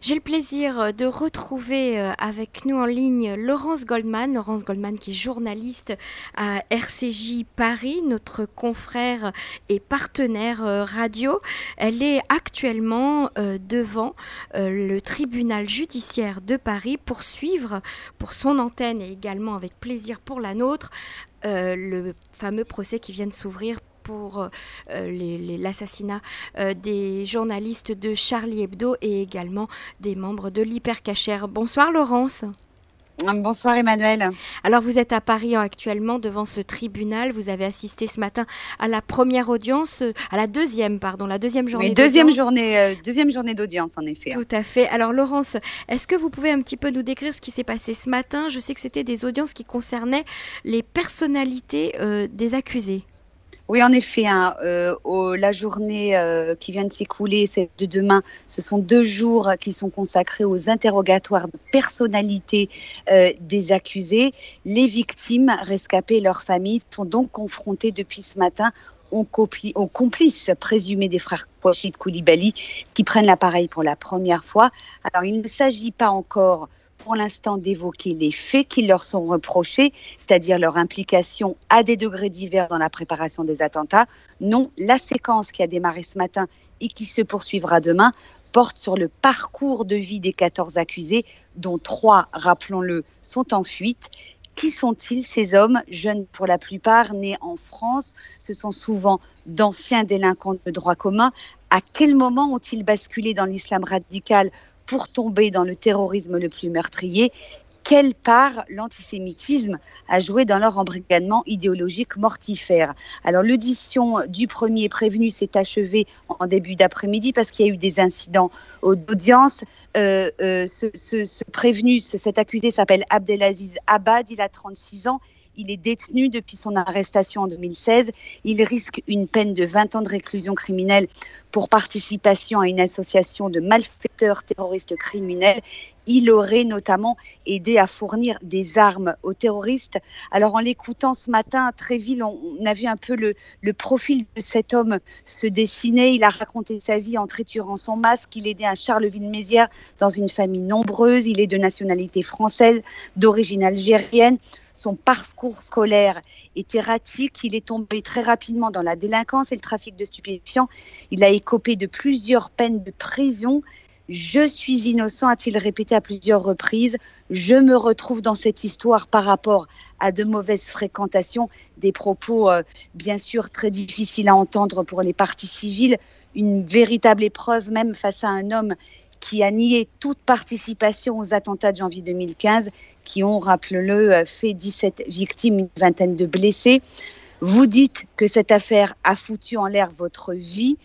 J'ai le plaisir euh, de retrouver euh, avec nous en ligne Laurence Goldman. Laurence Goldman qui est journaliste à RCJ Paris, notre confrère et partenaire euh, radio. Elle est actuellement devant le tribunal judiciaire de Paris pour suivre pour son antenne et également avec plaisir pour la nôtre le fameux procès qui vient de s'ouvrir pour euh, l'assassinat euh, des journalistes de Charlie Hebdo et également des membres de l'hypercachère. Bonsoir Laurence. Bonsoir Emmanuel. Alors vous êtes à Paris actuellement devant ce tribunal. Vous avez assisté ce matin à la première audience, à la deuxième, pardon, la deuxième journée. Oui, deuxième journée, euh, deuxième journée d'audience en effet. Tout à fait. Alors Laurence, est-ce que vous pouvez un petit peu nous décrire ce qui s'est passé ce matin? Je sais que c'était des audiences qui concernaient les personnalités des accusés. Oui, en effet, hein, euh, la journée euh, qui vient de s'écouler, c'est de demain, ce sont deux jours qui sont consacrés aux interrogatoires de personnalité euh, des accusés. Les victimes, rescapées et leurs familles sont donc confrontées depuis ce matin aux, complices présumés des frères Kouachid Koulibaly qui prennent l'appareil pour la première fois. Alors, il ne s'agit pas encore pour l'instant d'évoquer les faits qui leur sont reprochés, c'est-à-dire leur implication à des degrés divers dans la préparation des attentats. Non, la séquence qui a démarré ce matin et qui se poursuivra demain porte sur le parcours de vie des 14 accusés, dont trois, rappelons-le, sont en fuite. Qui sont-ils ces hommes, jeunes pour la plupart, nés en France Ce sont souvent d'anciens délinquants de droit commun. À quel moment ont-ils basculé dans l'islam radical pour tomber dans le terrorisme le plus meurtrier, quelle part l'antisémitisme a joué dans leur embrigadement idéologique mortifère. Alors l'audition du premier prévenu s'est achevée en début d'après-midi parce qu'il y a eu des incidents d'audience. Euh, euh, ce, ce, prévenu, cet accusé s'appelle Abdelaziz Abad, il a 36 ans. Il est détenu depuis son arrestation en 2016. Il risque une peine de 20 ans de réclusion criminelle pour participation à une association de malfaiteurs terroristes criminels. Il aurait notamment aidé à fournir des armes aux terroristes. Alors en l'écoutant ce matin, très vite, on, a vu un peu le, le, profil de cet homme se dessiner. Il a raconté sa vie en triturant son masque. Il aidait à Charleville-Mézières dans une famille nombreuse. Il est de nationalité française, d'origine algérienne son parcours scolaire est erratique. Il est tombé très rapidement dans la délinquance et le trafic de stupéfiants. Il a écopé de plusieurs peines de prison. Je suis innocent, a-t-il répété à plusieurs reprises. Je me retrouve dans cette histoire par rapport à de mauvaises fréquentations, des propos euh, bien sûr très difficiles à entendre pour les parties civiles, une véritable épreuve même face à un homme qui a nié toute participation aux attentats de janvier 2015, qui ont, rappelez-le, euh, fait 17 victimes, une vingtaine de blessés. Vous dites que cette affaire a foutu en l'air votre vie.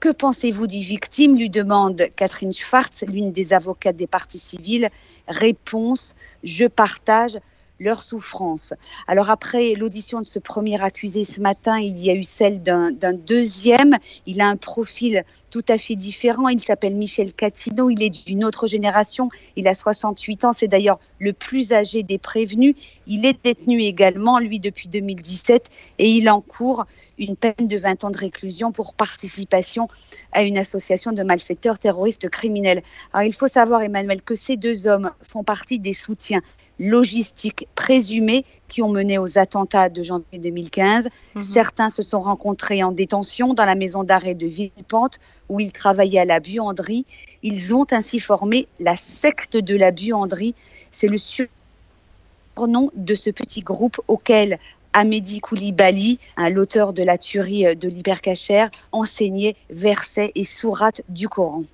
Que pensez-vous des victimes lui demande Catherine Schwartz, l'une des avocates des parties civiles. Réponse, je partage leur souffrance. Alors après l'audition de ce premier accusé ce matin, il y a eu celle d'un deuxième. Il a un profil tout à fait différent. Il s'appelle Michel Catino. Il est d'une autre génération. Il a 68 ans. C'est d'ailleurs le plus âgé des prévenus. Il est détenu également, lui, depuis 2017. Et il encourt une peine de 20 ans de réclusion pour participation à une association de malfaiteurs terroristes criminels. Alors il faut savoir, Emmanuel, que ces deux hommes font partie des soutiens logistiques présumés qui ont mené aux attentats de janvier 2015. Mhm. Certains se sont rencontrés en détention dans la maison d'arrêt de Villepinte où ils travaillaient à la buanderie. Ils ont ainsi formé la secte de la buanderie. C'est le surnom de ce petit groupe auquel Amédi Koulibaly, l'auteur de la tuerie de l'hypercachère, enseignait versets et sourates du Coran.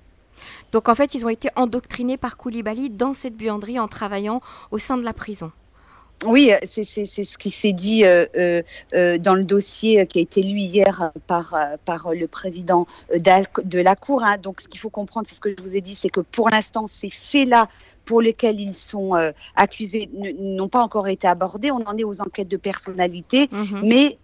Donc en fait, ils ont été endoctrinés par Koulibaly dans cette buanderie en travaillant au sein de la prison. Oui, c'est ce qui s'est dit euh, euh, euh, dans le dossier qui a été lu hier par, par le président de la Cour. Hein. Donc, ce qu'il faut comprendre, c'est ce que je vous ai dit, c'est que pour l'instant, ces faits-là pour lesquels ils sont accusés n'ont pas encore été abordés. On en est aux enquêtes de personnalité, mhm. mais,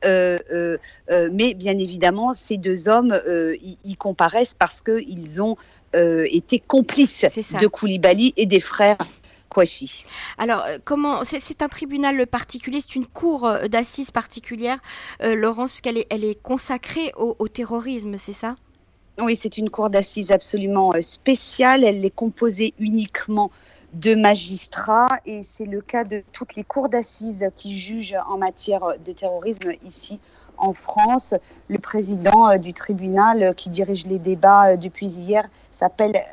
mais bien évidemment, ces deux hommes y, comparaissent parce qu'ils ont été complices de Koulibaly et des frères Kouachi. Alors, euh, comment c'est un tribunal particulier, c'est une cour euh, d'assises particulière, euh, Laurence, puisqu'elle est, elle est consacrée au, terrorisme, c'est ça? Oui, c'est une cour d'assises absolument spéciale. Elle est composée uniquement de magistrats et c'est le cas de toutes les cours d'assises qui jugent en matière de terrorisme ici en France. Le président euh, du tribunal euh, qui dirige les débats euh, depuis hier s'appelle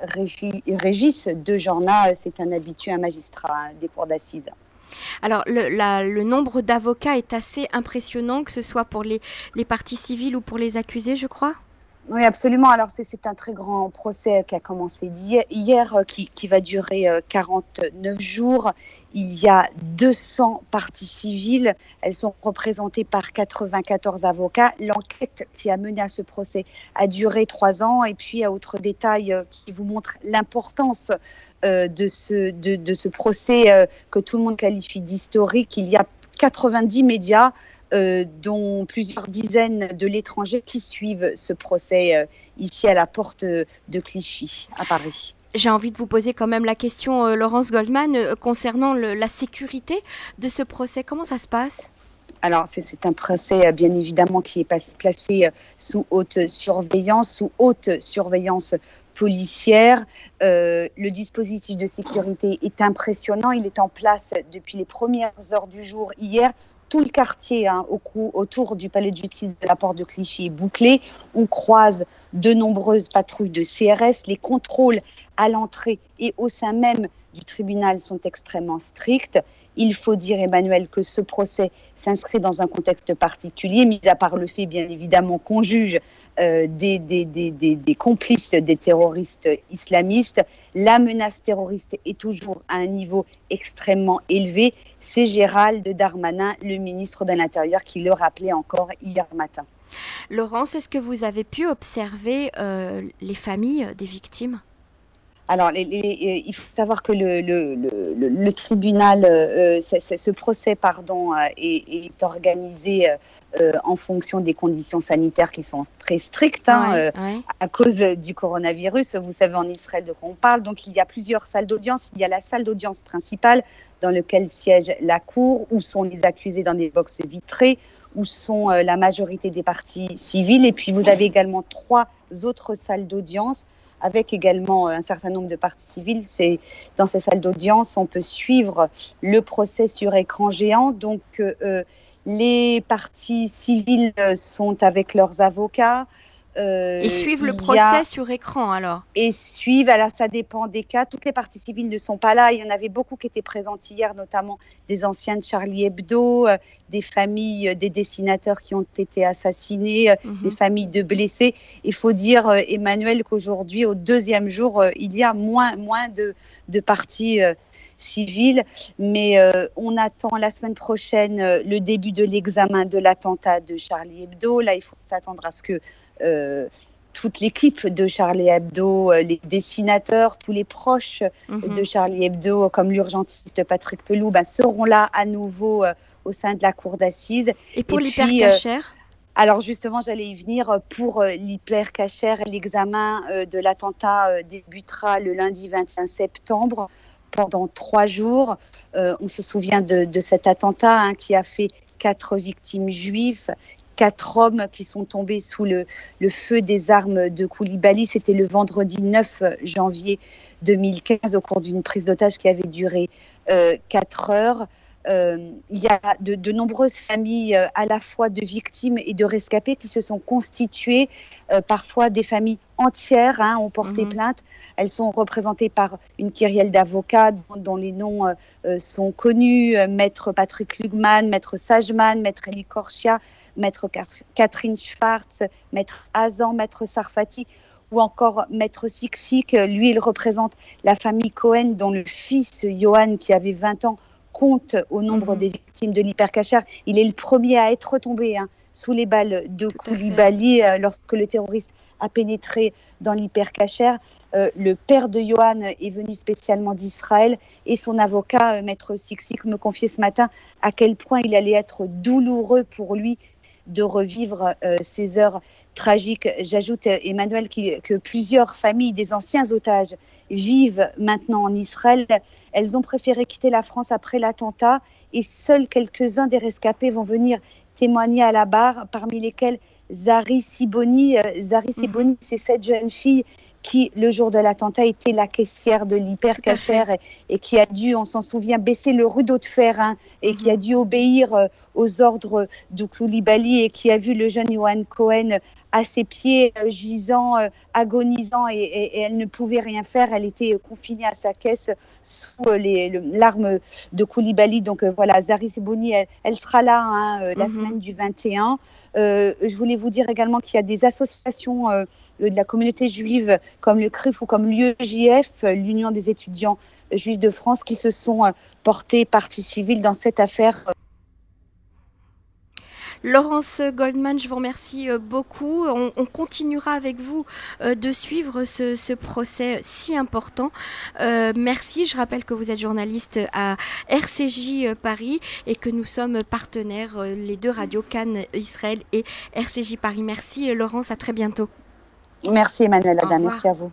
Régis de Jorna. C'est un habitué, un magistrat hein, des cours d'assises. Alors, le, nombre d'avocats est assez impressionnant, que ce soit pour les, les parties civiles ou pour les accusés, je crois? Oui, absolument. Alors, c'est un très grand procès qui a commencé hier, euh, qui, va durer 49 euh, jours. Il y a 200 parties civiles. Elles sont représentées par 94 avocats. L'enquête qui a mené à ce procès a duré trois ans. Et puis, a autre détail euh, qui vous montre l'importance de, ce, de, ce procès que tout le monde qualifie d'historique. Il y a 90 médias euh, dont plusieurs dizaines de l'étranger qui suivent ce procès euh, ici à la porte de Clichy, à Paris. J'ai envie de vous poser quand même la question, euh, Laurence Goldman, concernant la sécurité de ce procès. Comment ça se passe? Alors, c'est un procès, bien évidemment, qui est placé sous haute surveillance, sous haute surveillance policière. le dispositif de sécurité est impressionnant. Il est en place depuis les premières heures du jour hier tout le quartier hein, autour du palais de justice de la porte de Clichy est bouclé. On croise de nombreuses patrouilles de CRS. Les contrôles à l'entrée et au sein même du tribunal sont extrêmement stricts. Il faut dire, Emmanuel, que ce procès s'inscrit dans un contexte particulier, mis à part le fait, bien évidemment, qu'on juge euh, des, des, des, des, complices des terroristes islamistes. La menace terroriste est toujours à un niveau extrêmement élevé. C'est Gérald Darmanin, le ministre de l'Intérieur, qui le rappelait encore hier matin. Laurence, est-ce que vous avez pu observer euh, les familles des victimes? Alors, il faut savoir que le, tribunal, euh, ce procès, pardon, est, organisé euh, en fonction des conditions sanitaires qui sont très strictes hein, euh, à cause du coronavirus. Vous savez en Israël de quoi on parle. Donc il y a plusieurs salles d'audience. Il y a la salle d'audience principale dans laquelle siège la cour, où sont les accusés dans des boxes vitrées, où sont euh, la majorité des parties civiles. Et puis vous avez également trois autres salles d'audience avec également un certain nombre de parties civiles. Dans ces salles d'audience, on peut suivre le procès sur écran géant. Donc les parties civiles sont avec leurs avocats. Euh, et suivent le procès sur écran alors Et suivent, alors ça dépend des cas. Toutes les parties civiles ne sont pas là. Il y en avait beaucoup qui étaient présentes hier, notamment des anciens de Charlie Hebdo, euh, des familles euh, des dessinateurs qui ont été assassinés, mhm. des familles de blessés. Il faut dire, Emmanuel, qu'aujourd'hui, au deuxième jour, il y a moins, moins de, de parties civile. Mais euh, on attend la semaine prochaine euh, le début de l'examen de l'attentat de Charlie Hebdo. Là, il faut s'attendre à ce que euh, toute l'équipe de Charlie Hebdo, les dessinateurs, tous les proches mhm. de Charlie Hebdo, comme l'urgentiste Patrick Pelou, ben, seront là à nouveau au sein de la cour d'assises. Et pour l'hypercachère alors justement, j'allais y venir pour l'hypercachère. L'examen de l'attentat débutera le lundi 21 septembre pendant trois jours. Euh, on se souvient de, cet attentat hein, qui a fait quatre victimes juives, quatre hommes qui sont tombés sous le, feu des armes de Koulibaly. C'était le vendredi 9 janvier 2015 au cours d'une prise d'otage qui avait duré euh, quatre heures. Euh, il y a de, nombreuses familles euh, à la fois de victimes et de rescapés qui se sont constituées, euh, parfois des familles entières hein, ont porté mhm. plainte. Elles sont représentées par une kyrielle d'avocats dont, les noms sont connus, Maître Patrick Lugman, Maître Sageman, Maître Elie Korchia, Maître Catherine Schwartz, Maître Azan, Maître Sarfati ou encore Maître Siksik. Lui, il représente la famille Cohen dont le fils Johan, qui avait 20 ans, compte au nombre mhm. des victimes de l'hypercachère. Il est le premier à être tombé hein, sous les balles de Koulibaly euh, lorsque le terroriste a pénétré dans l'hypercachère. Euh, le père de Johan est venu spécialement d'Israël et son avocat, euh, Maître Siksik, me confiait ce matin à quel point il allait être douloureux pour lui de revivre euh, ces heures tragiques. J'ajoute, Emmanuel, que plusieurs familles des anciens otages vivent maintenant en Israël. Elles ont préféré quitter la France après l'attentat et seuls quelques-uns des rescapés vont venir témoigner à la barre, parmi lesquels Zari Siboni. Zari mhm. Siboni, c'est cette jeune fille qui, le jour de l'attentat, était la caissière de l'hypercachère et, et, qui a dû, on s'en souvient, baisser le rideau de fer hein, et qui a mhm. dû obéir euh, aux ordres de Koulibaly et qui a vu le jeune Johan Cohen à ses pieds, euh, gisant, euh, agonisant et, elle ne pouvait rien faire. Elle était confinée à sa caisse sous l'arme de Koulibaly. Donc voilà, Zari Sibouni, elle, sera là hein, la mhm. semaine du 21. je voulais vous dire également qu'il y a des associations de la communauté juive comme le CRIF ou comme l'UEJF, l'Union des étudiants juifs de France, qui se sont euh, portés partie civile dans cette affaire. Laurence Goldman, je vous remercie euh, beaucoup. On, continuera avec vous euh, de suivre ce, procès si important. merci. Je rappelle que vous êtes journaliste à RCJ Paris et que nous sommes partenaires, les deux radios Cannes Israël et RCJ Paris. Merci Laurence, à très bientôt. Merci Emmanuel Adam, merci à vous.